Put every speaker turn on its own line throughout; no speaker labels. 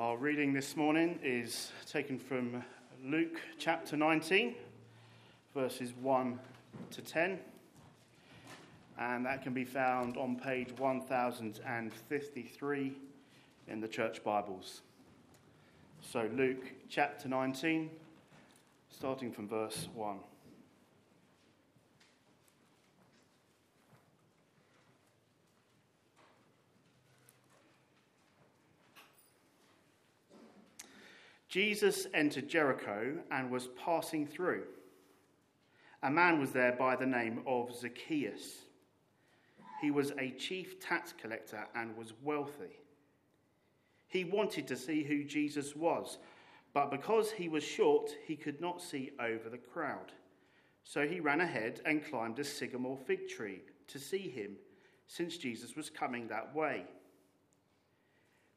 Our reading this morning is taken from Luke chapter 19, verses 1 to 10, and that can be found on page 1053 in the church Bibles. So, Luke chapter 19, starting from verse 1. Jesus entered Jericho and was passing through. A man was there by the name of Zacchaeus. He was a chief tax collector and was wealthy. He wanted to see who Jesus was, but because he was short, he could not see over the crowd. So he ran ahead and climbed a sycamore fig tree to see him, since Jesus was coming that way.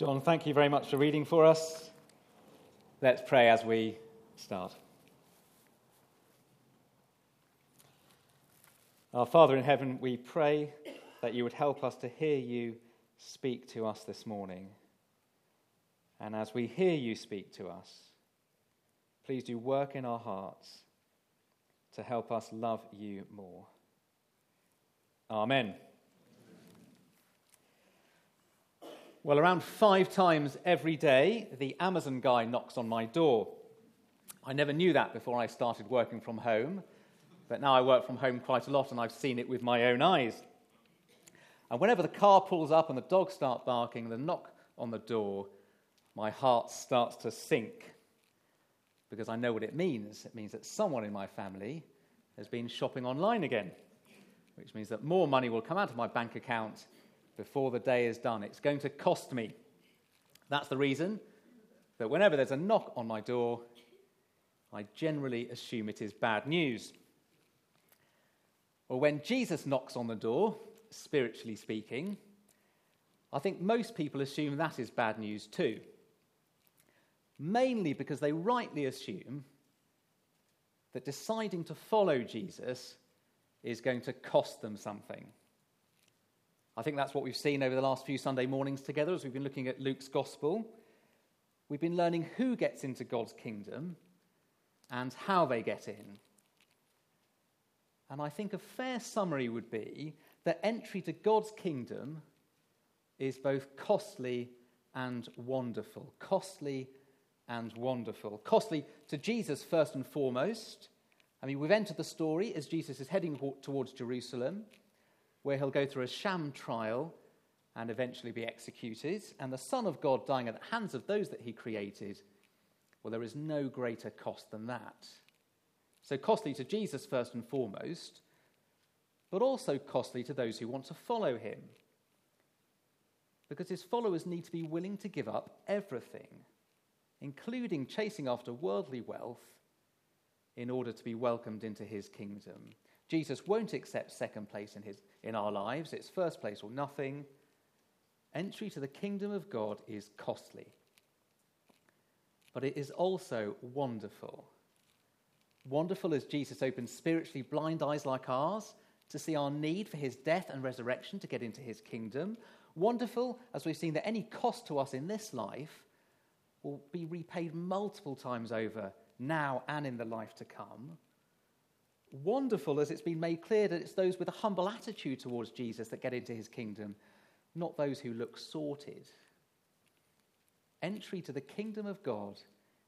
John, thank you very much for reading for us. Let's pray as we start. Our Father in heaven, we pray that you would help us to hear you speak to us this morning. And as we hear you speak to us, please do work in our hearts to help us love you more. Amen. Well, around five times every day, the Amazon guy knocks on my door. I never knew that before I started working from home, but now I work from home quite a lot and I've seen it with my own eyes. And whenever the car pulls up and the dogs start barking, the knock on the door, my heart starts to sink because I know what it means. It means that someone in my family has been shopping online again, which means that more money will come out of my bank account before the day is done. It's going to cost me. That's the reason that whenever there's a knock on my door, I generally assume it is bad news. Or when Jesus knocks on the door, spiritually speaking, I think most people assume that is bad news too. Mainly because they rightly assume that deciding to follow Jesus is going to cost them something. I think that's what we've seen over the last few Sunday mornings together as we've been looking at Luke's gospel. We've been learning who gets into God's kingdom and how they get in. And I think a fair summary would be that entry to God's kingdom is both costly and wonderful. Costly and wonderful. Costly to Jesus, first and foremost. I mean, we've entered the story as Jesus is heading towards Jerusalem where he'll go through a sham trial and eventually be executed, and the Son of God dying at the hands of those that he created, well, there is no greater cost than that. So, costly to Jesus first and foremost, but also costly to those who want to follow him. Because his followers need to be willing to give up everything, including chasing after worldly wealth, in order to be welcomed into his kingdom. Jesus won't accept second place in, his, in our lives, it's first place or nothing. Entry to the kingdom of God is costly, but it is also wonderful. Wonderful as Jesus opens spiritually blind eyes like ours to see our need for his death and resurrection to get into his kingdom. Wonderful as we've seen that any cost to us in this life will be repaid multiple times over now and in the life to come wonderful as it's been made clear that it's those with a humble attitude towards Jesus that get into his kingdom. not those who look sorted. Entry to the kingdom of God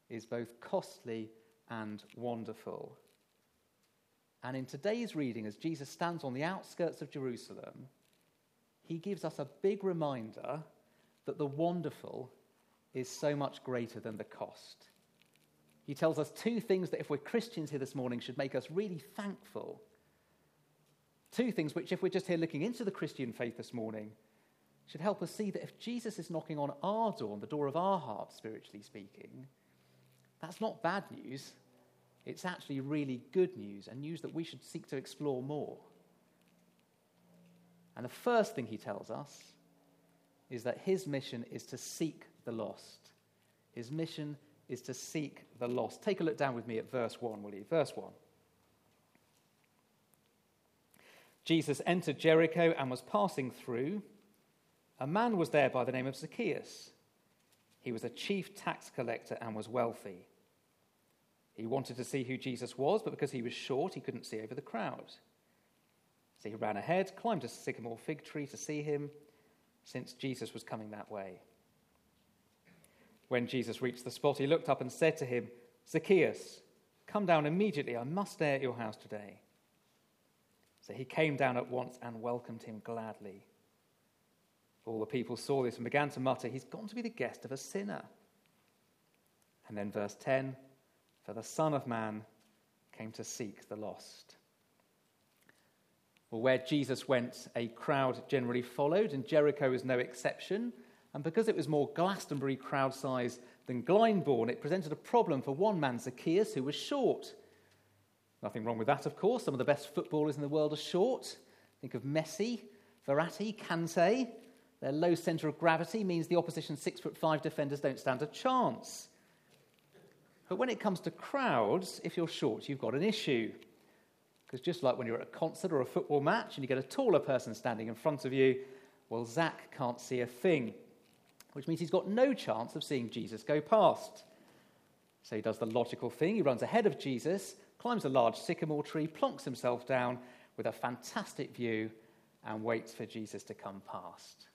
is both costly and wonderful. And in today's reading, as Jesus stands on the outskirts of Jerusalem, he gives us a big reminder that the wonderful is so much greater than the cost. He tells us two things that, if we're Christians here this morning, should make us really thankful. Two things which, if we're just here looking into the Christian faith this morning, should help us see that if Jesus is knocking on our door, on the door of our heart, spiritually speaking, that's not bad news. It's actually really good news and news that we should seek to explore more. And the first thing he tells us is that his mission is to seek the lost. His mission is to seek the lost. Take a look down with me at verse 1, will you? Verse 1. Jesus entered Jericho and was passing through. A man was there by the name of Zacchaeus. He was a chief tax collector and was wealthy. He wanted to see who Jesus was, but because he was short, he couldn't see over the crowd. So he ran ahead, climbed a sycamore fig tree to see him, since Jesus was coming that way. When Jesus reached the spot, he looked up and said to him, Zacchaeus, come down immediately. I must stay at your house today. So he came down at once and welcomed him gladly. All the people saw this and began to mutter, He's gone to be the guest of a sinner. And then verse 10 For the Son of Man came to seek the lost. Well, where Jesus went, a crowd generally followed, and Jericho is no exception. And because it was more Glastonbury crowd size than Glyndebourne, it presented a problem for one man, Zacchaeus, who was short. Nothing wrong with that, of course. Some of the best footballers in the world are short. Think of Messi, Verratti, Kante. Their low centre of gravity means the opposition six foot five defenders don't stand a chance. But when it comes to crowds, if you're short, you've got an issue. Because just like when you're at a concert or a football match and you get a taller person standing in front of you, well, Zach can't see a thing, which means he's got no chance of seeing Jesus go past. So he does the logical thing. He runs ahead of Jesus, climbs a large sycamore tree, plonks himself down with a fantastic view, and waits for Jesus to come past.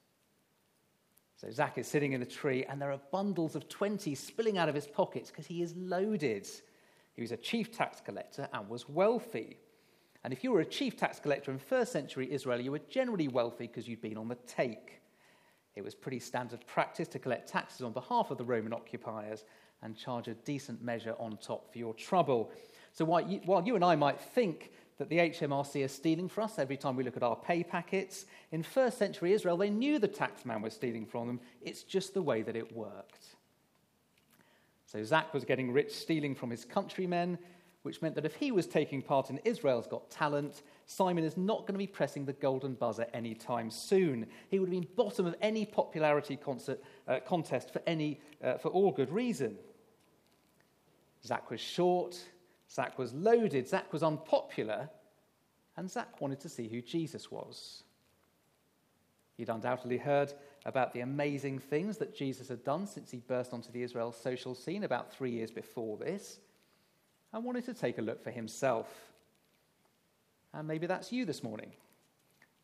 So Zach is sitting in the tree, and there are bundles of 20 spilling out of his pockets because he is loaded. He was a chief tax collector and was wealthy. And if you were a chief tax collector in first century Israel, you were generally wealthy because you'd been on the take. It was pretty standard practice to collect taxes on behalf of the Roman occupiers and charge a decent measure on top for your trouble. So while you, while you and I might think that the HMRC are stealing for us every time we look at our pay packets. In first century Israel, they knew the taxman was stealing from them. It's just the way that it worked. So Zach was getting rich stealing from his countrymen, which meant that if he was taking part in Israel's Got Talent, Simon is not going to be pressing the golden buzzer anytime soon. He would have been bottom of any popularity concert, uh, contest for, any, uh, for all good reason. Zach was short, Zach was loaded, Zach was unpopular, and Zach wanted to see who Jesus was. He'd undoubtedly heard about the amazing things that Jesus had done since he burst onto the Israel social scene about three years before this, and wanted to take a look for himself. And maybe that's you this morning.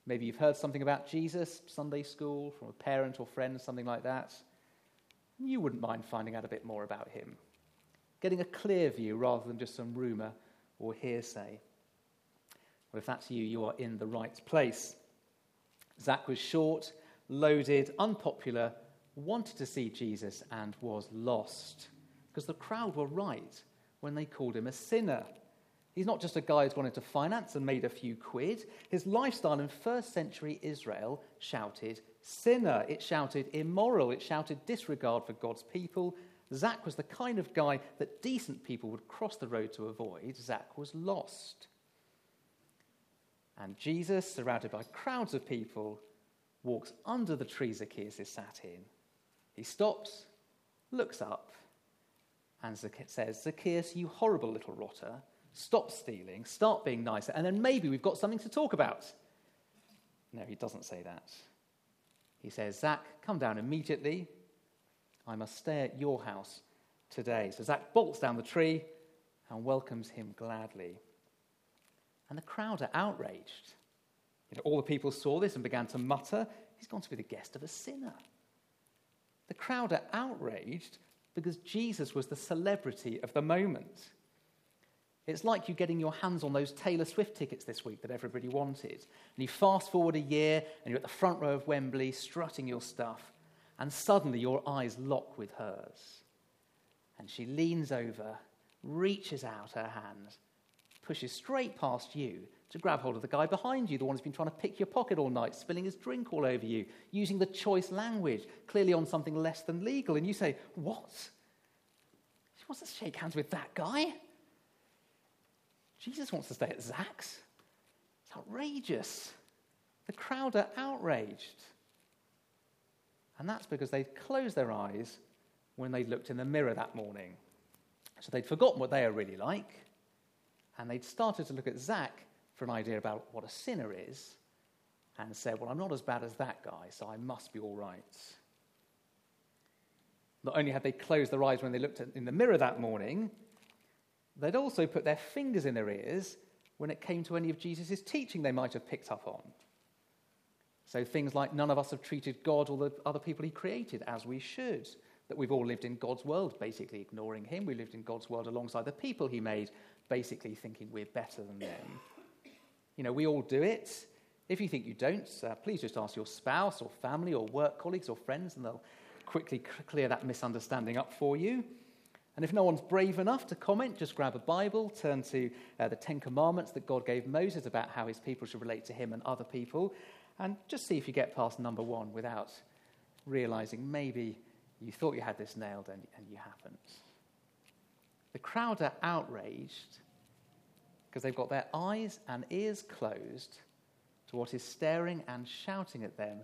Maybe you've heard something about Jesus, Sunday school, from a parent or friend, something like that. You wouldn't mind finding out a bit more about him getting a clear view rather than just some rumour or hearsay. Well, if that's you, you are in the right place. Zach was short, loaded, unpopular, wanted to see Jesus, and was lost. Because the crowd were right when they called him a sinner. He's not just a guy who's gone into finance and made a few quid. His lifestyle in first century Israel shouted sinner, it shouted immoral, it shouted disregard for God's people Zach was the kind of guy that decent people would cross the road to avoid. Zach was lost. And Jesus, surrounded by crowds of people, walks under the tree Zacchaeus is sat in. He stops, looks up, and says, Zacchaeus, you horrible little rotter, stop stealing, start being nicer, and then maybe we've got something to talk about. No, he doesn't say that. He says, Zach, come down immediately. I must stay at your house today. So Zach bolts down the tree and welcomes him gladly. And the crowd are outraged. You know, all the people saw this and began to mutter, He's gone to be the guest of a sinner. The crowd are outraged because Jesus was the celebrity of the moment. It's like you getting your hands on those Taylor Swift tickets this week that everybody wanted. And you fast forward a year and you're at the front row of Wembley strutting your stuff, and suddenly your eyes lock with hers. And she leans over, reaches out her hand, pushes straight past you to grab hold of the guy behind you, the one who's been trying to pick your pocket all night, spilling his drink all over you, using the choice language, clearly on something less than legal. And you say, What? She wants to shake hands with that guy? Jesus wants to stay at Zach's. It's outrageous. The crowd are outraged. And that's because they'd closed their eyes when they looked in the mirror that morning. So they'd forgotten what they are really like, and they'd started to look at Zach for an idea about what a sinner is, and said, Well, I'm not as bad as that guy, so I must be all right. Not only had they closed their eyes when they looked in the mirror that morning, they'd also put their fingers in their ears when it came to any of Jesus' teaching they might have picked up on. So things like none of us have treated God or the other people he created as we should, that we've all lived in God's world, basically ignoring him. We lived in God's world alongside the people he made, basically thinking we're better than them. You know, we all do it. If you think you don't, uh, please just ask your spouse or family or work colleagues or friends, and they'll quickly clear that misunderstanding up for you. And if no one's brave enough to comment, just grab a Bible, turn to uh, the Ten Commandments that God gave Moses about how his people should relate to him and other people, and just see if you get past number one without realizing maybe you thought you had this nailed and, and you haven't. The crowd are outraged because they've got their eyes and ears closed to what is staring and shouting at them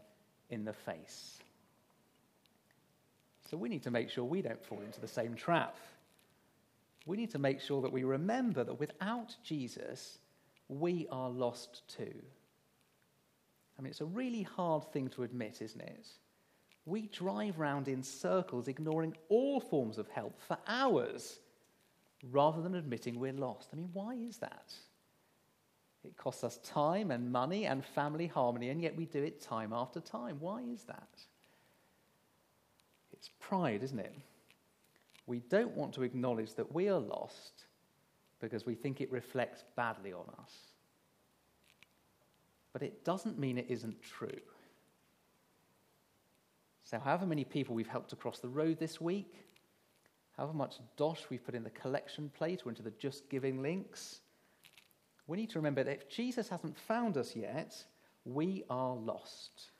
in the face. So we need to make sure we don't fall into the same trap. We need to make sure that we remember that without Jesus, we are lost too. I mean, it's a really hard thing to admit, isn't it? We drive around in circles, ignoring all forms of help for hours, rather than admitting we're lost. I mean, why is that? It costs us time and money and family harmony, and yet we do it time after time. Why is that? Pride, isn't it? We don't want to acknowledge that we are lost because we think it reflects badly on us. But it doesn't mean it isn't true. So, however many people we've helped across the road this week, however much dosh we've put in the collection plate or into the just giving links, we need to remember that if Jesus hasn't found us yet, we are lost.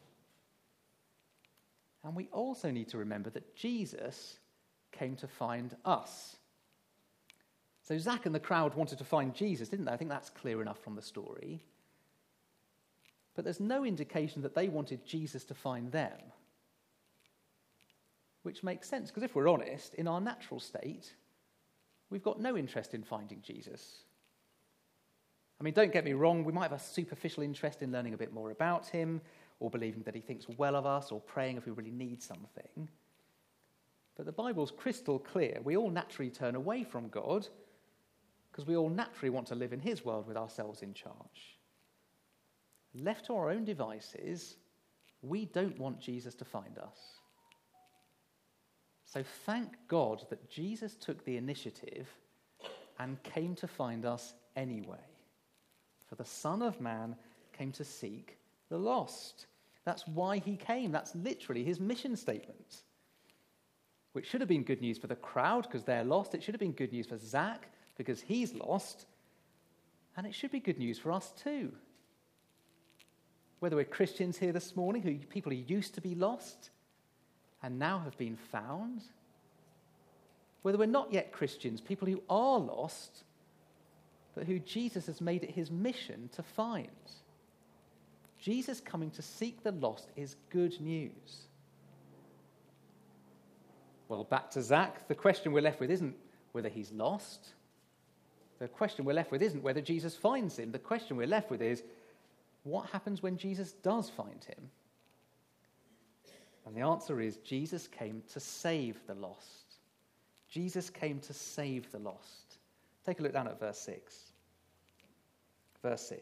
And we also need to remember that Jesus came to find us. So Zach and the crowd wanted to find Jesus, didn't they? I think that's clear enough from the story. But there's no indication that they wanted Jesus to find them. Which makes sense, because if we're honest, in our natural state, we've got no interest in finding Jesus. I mean, don't get me wrong, we might have a superficial interest in learning a bit more about him, or believing that he thinks well of us, or praying if we really need something. But the Bible's crystal clear. We all naturally turn away from God because we all naturally want to live in his world with ourselves in charge. Left to our own devices, we don't want Jesus to find us. So thank God that Jesus took the initiative and came to find us anyway. For the Son of Man came to seek the lost. That's why he came. That's literally his mission statement. Which should have been good news for the crowd because they're lost. It should have been good news for Zach because he's lost. And it should be good news for us too. Whether we're Christians here this morning, who people who used to be lost and now have been found, whether we're not yet Christians, people who are lost, but who Jesus has made it his mission to find. Jesus coming to seek the lost is good news. Well, back to Zach, the question we're left with isn't whether he's lost. The question we're left with isn't whether Jesus finds him. The question we're left with is what happens when Jesus does find him? And the answer is Jesus came to save the lost. Jesus came to save the lost. Take a look down at verse 6. Verse 6.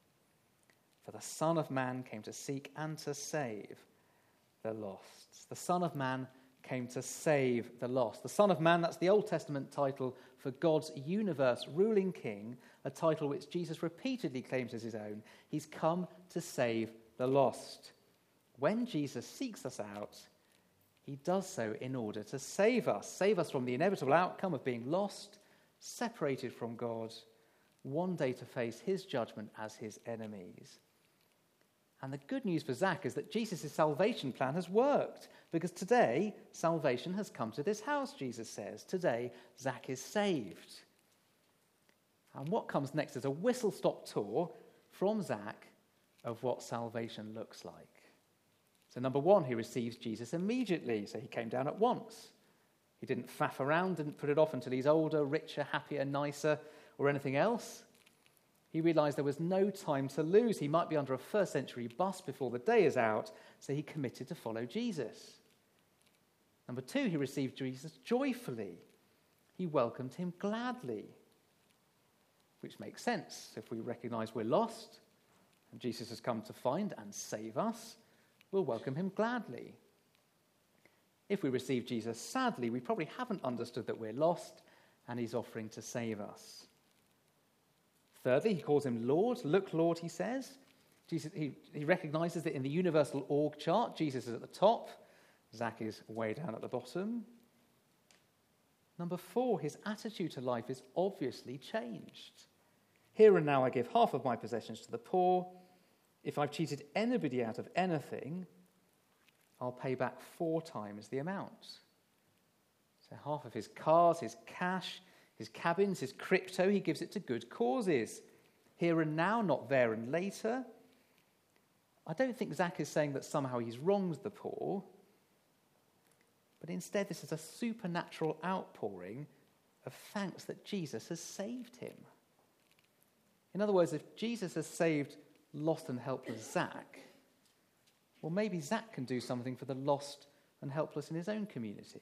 For the Son of Man came to seek and to save the lost. The Son of Man came to save the lost. The Son of Man, that's the Old Testament title for God's universe ruling king, a title which Jesus repeatedly claims as his own. He's come to save the lost. When Jesus seeks us out, he does so in order to save us, save us from the inevitable outcome of being lost, separated from God, one day to face his judgment as his enemies. And the good news for Zach is that Jesus' salvation plan has worked because today salvation has come to this house, Jesus says. Today, Zach is saved. And what comes next is a whistle stop tour from Zach of what salvation looks like. So, number one, he receives Jesus immediately. So, he came down at once. He didn't faff around, didn't put it off until he's older, richer, happier, nicer, or anything else. He realized there was no time to lose. He might be under a first century bus before the day is out, so he committed to follow Jesus. Number two, he received Jesus joyfully. He welcomed him gladly which makes sense. If we recognize we're lost and Jesus has come to find and save us, we'll welcome him gladly. If we receive Jesus sadly, we probably haven't understood that we're lost and he's offering to save us. Thirdly, he calls him Lord. Look, Lord, he says. Jesus, he, he recognizes that in the universal org chart, Jesus is at the top, Zach is way down at the bottom. Number four, his attitude to life is obviously changed. Here and now I give half of my possessions to the poor. If I've cheated anybody out of anything, I'll pay back four times the amount. So half of his cars, his cash, his cabins, his crypto, he gives it to good causes. Here and now, not there and later. I don't think Zach is saying that somehow he's wronged the poor, but instead, this is a supernatural outpouring of thanks that Jesus has saved him. In other words, if Jesus has saved lost and helpless Zach, well, maybe Zach can do something for the lost and helpless in his own community.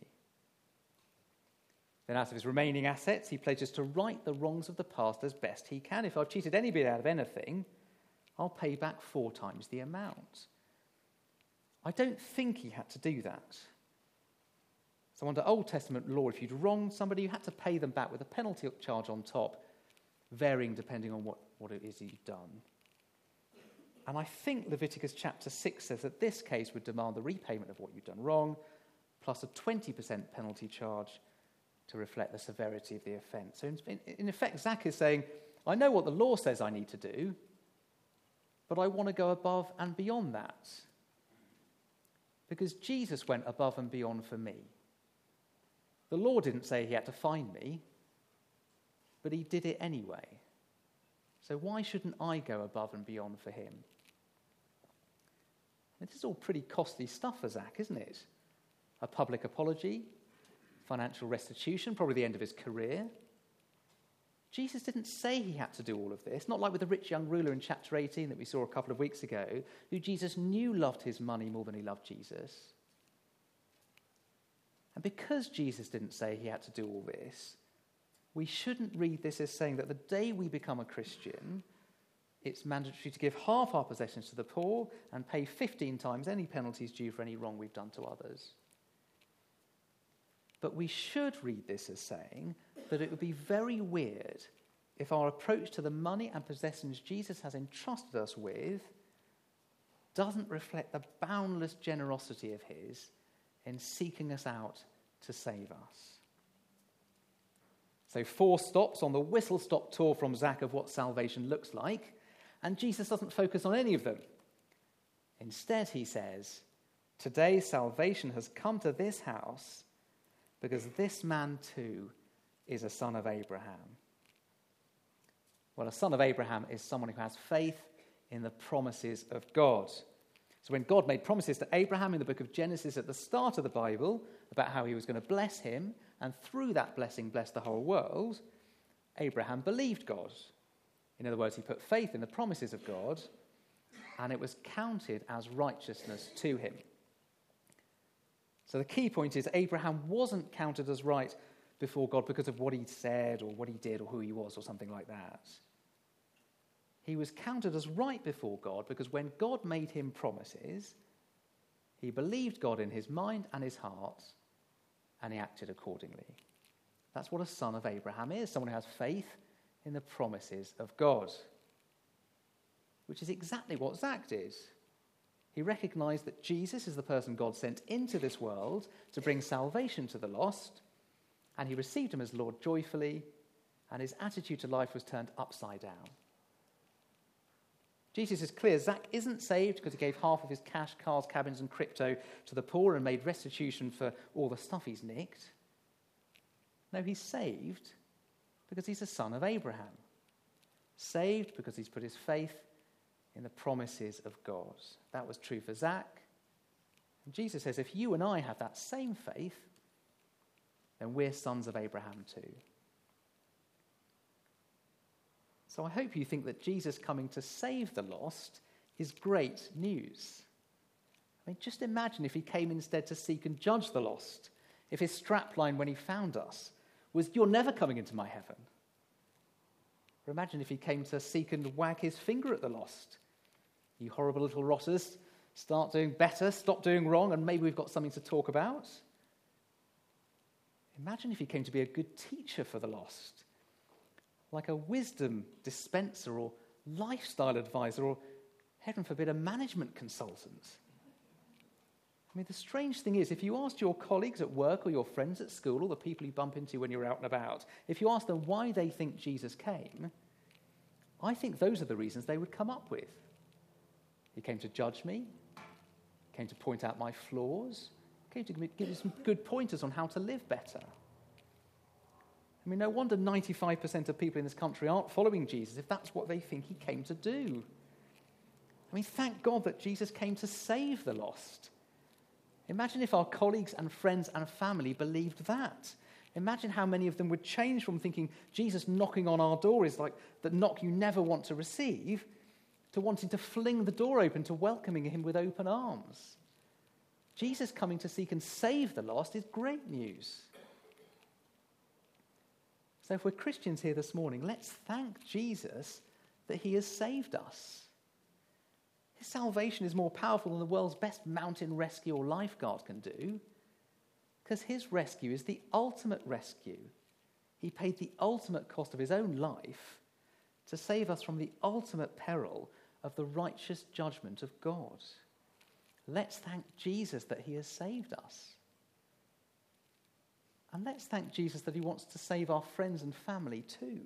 Then, out of his remaining assets, he pledges to right the wrongs of the past as best he can. If I've cheated anybody out of anything, I'll pay back four times the amount. I don't think he had to do that. So, under Old Testament law, if you'd wronged somebody, you had to pay them back with a penalty charge on top varying depending on what, what it is you've done. And I think Leviticus chapter 6 says that this case would demand the repayment of what you've done wrong, plus a 20% penalty charge to reflect the severity of the offense. So, in, in effect, Zach is saying, I know what the law says I need to do, but I want to go above and beyond that. Because Jesus went above and beyond for me. The law didn't say he had to find me, but he did it anyway. So why shouldn't I go above and beyond for him? This is all pretty costly stuff for Zach, isn't it? A public apology, financial restitution, probably the end of his career. Jesus didn't say he had to do all of this, not like with the rich young ruler in chapter 18 that we saw a couple of weeks ago, who Jesus knew loved his money more than he loved Jesus. And because Jesus didn't say he had to do all this, we shouldn't read this as saying that the day we become a Christian, it's mandatory to give half our possessions to the poor and pay 15 times any penalties due for any wrong we've done to others. But we should read this as saying that it would be very weird if our approach to the money and possessions Jesus has entrusted us with doesn't reflect the boundless generosity of His in seeking us out to save us. So, four stops on the whistle stop tour from Zach of what salvation looks like, and Jesus doesn't focus on any of them. Instead, he says, Today salvation has come to this house because this man too is a son of Abraham. Well, a son of Abraham is someone who has faith in the promises of God. So, when God made promises to Abraham in the book of Genesis at the start of the Bible about how he was going to bless him, and through that blessing, bless the whole world, Abraham believed God. In other words, he put faith in the promises of God, and it was counted as righteousness to him. So, the key point is Abraham wasn't counted as right before God because of what he said or what he did or who he was or something like that. He was counted as right before God because when God made him promises, he believed God in his mind and his heart, and he acted accordingly. That's what a son of Abraham is someone who has faith in the promises of God, which is exactly what Zach did. He recognized that Jesus is the person God sent into this world to bring salvation to the lost, and he received him as Lord joyfully, and his attitude to life was turned upside down. Jesus is clear Zach isn't saved because he gave half of his cash, cars, cabins, and crypto to the poor and made restitution for all the stuff he's nicked. No, he's saved because he's a son of Abraham. Saved because he's put his faith in the promises of God. That was true for Zach. And Jesus says if you and I have that same faith, then we're sons of Abraham too. So I hope you think that Jesus coming to save the lost is great news. I mean, just imagine if he came instead to seek and judge the lost, if his strapline when he found us was, You're never coming into my heaven. Or imagine if he came to seek and wag his finger at the lost. You horrible little rotters, start doing better, stop doing wrong, and maybe we've got something to talk about. Imagine if he came to be a good teacher for the lost, like a wisdom dispenser or lifestyle advisor or, heaven forbid, a management consultant. I mean, the strange thing is, if you asked your colleagues at work or your friends at school or the people you bump into when you're out and about, if you asked them why they think Jesus came, I think those are the reasons they would come up with. He came to judge me, came to point out my flaws, came to give me some good pointers on how to live better. I mean, no wonder 95% of people in this country aren't following Jesus if that's what they think he came to do. I mean, thank God that Jesus came to save the lost. Imagine if our colleagues and friends and family believed that. Imagine how many of them would change from thinking Jesus knocking on our door is like the knock you never want to receive to wanting to fling the door open to welcoming him with open arms. Jesus coming to seek and save the lost is great news. So, if we're Christians here this morning, let's thank Jesus that he has saved us. His salvation is more powerful than the world's best mountain rescue or lifeguard can do because his rescue is the ultimate rescue. He paid the ultimate cost of his own life to save us from the ultimate peril of the righteous judgment of God. Let's thank Jesus that he has saved us. And let's thank Jesus that he wants to save our friends and family too.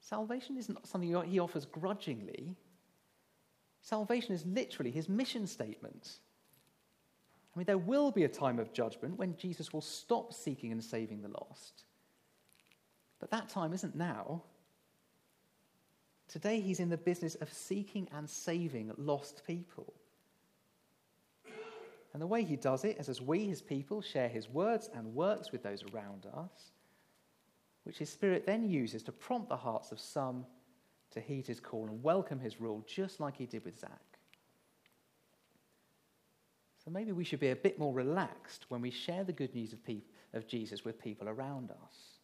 Salvation isn't something he offers grudgingly. Salvation is literally his mission statement. I mean, there will be a time of judgment when Jesus will stop seeking and saving the lost. But that time isn't now. Today, he's in the business of seeking and saving lost people. And the way he does it is as we, his people, share his words and works with those around us, which his spirit then uses to prompt the hearts of some to heed his call and welcome his rule, just like he did with Zach. So maybe we should be a bit more relaxed when we share the good news of, pe- of Jesus with people around us.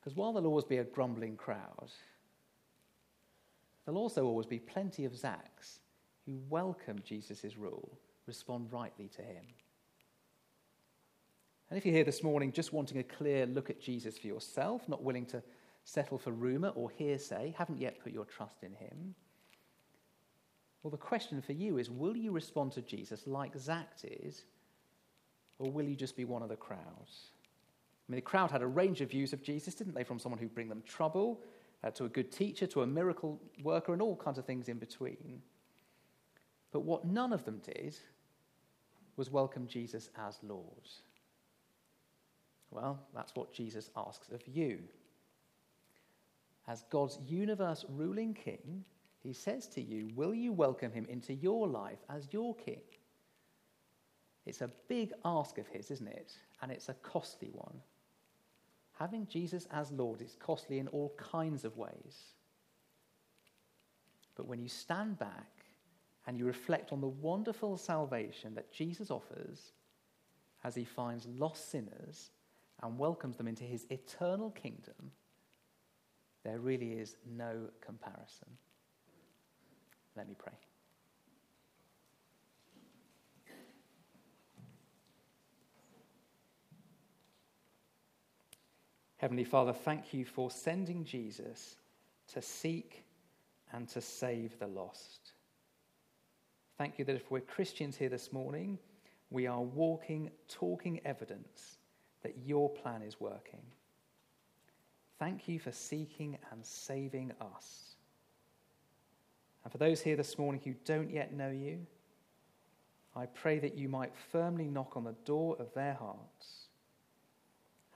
Because while there'll always be a grumbling crowd, there'll also always be plenty of Zachs who welcome Jesus' rule respond rightly to him. And if you're here this morning just wanting a clear look at Jesus for yourself, not willing to settle for rumour or hearsay, haven't yet put your trust in him, well, the question for you is will you respond to Jesus like Zach did, or will you just be one of the crowds? I mean, the crowd had a range of views of Jesus, didn't they? From someone who'd bring them trouble, uh, to a good teacher, to a miracle worker, and all kinds of things in between. But what none of them did was welcome Jesus as Lord. Well, that's what Jesus asks of you. As God's universe ruling king, He says to you, Will you welcome him into your life as your king? It's a big ask of his, isn't it? And it's a costly one. Having Jesus as Lord is costly in all kinds of ways. But when you stand back and you reflect on the wonderful salvation that Jesus offers as he finds lost sinners and welcomes them into his eternal kingdom, there really is no comparison. Let me pray. Heavenly Father, thank you for sending Jesus to seek and to save the lost. Thank you that if we're Christians here this morning, we are walking, talking evidence that your plan is working. Thank you for seeking and saving us. And for those here this morning who don't yet know you, I pray that you might firmly knock on the door of their hearts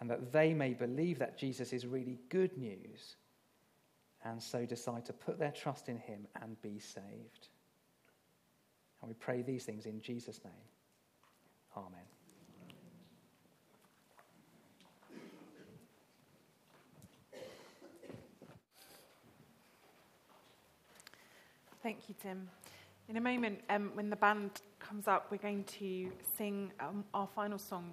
and that they may believe that Jesus is really good news and so decide to put their trust in him and be saved. And we pray these things in Jesus' name. Amen.
Thank you, Tim. In a moment, um, when the band comes up, we're going to sing um, our final song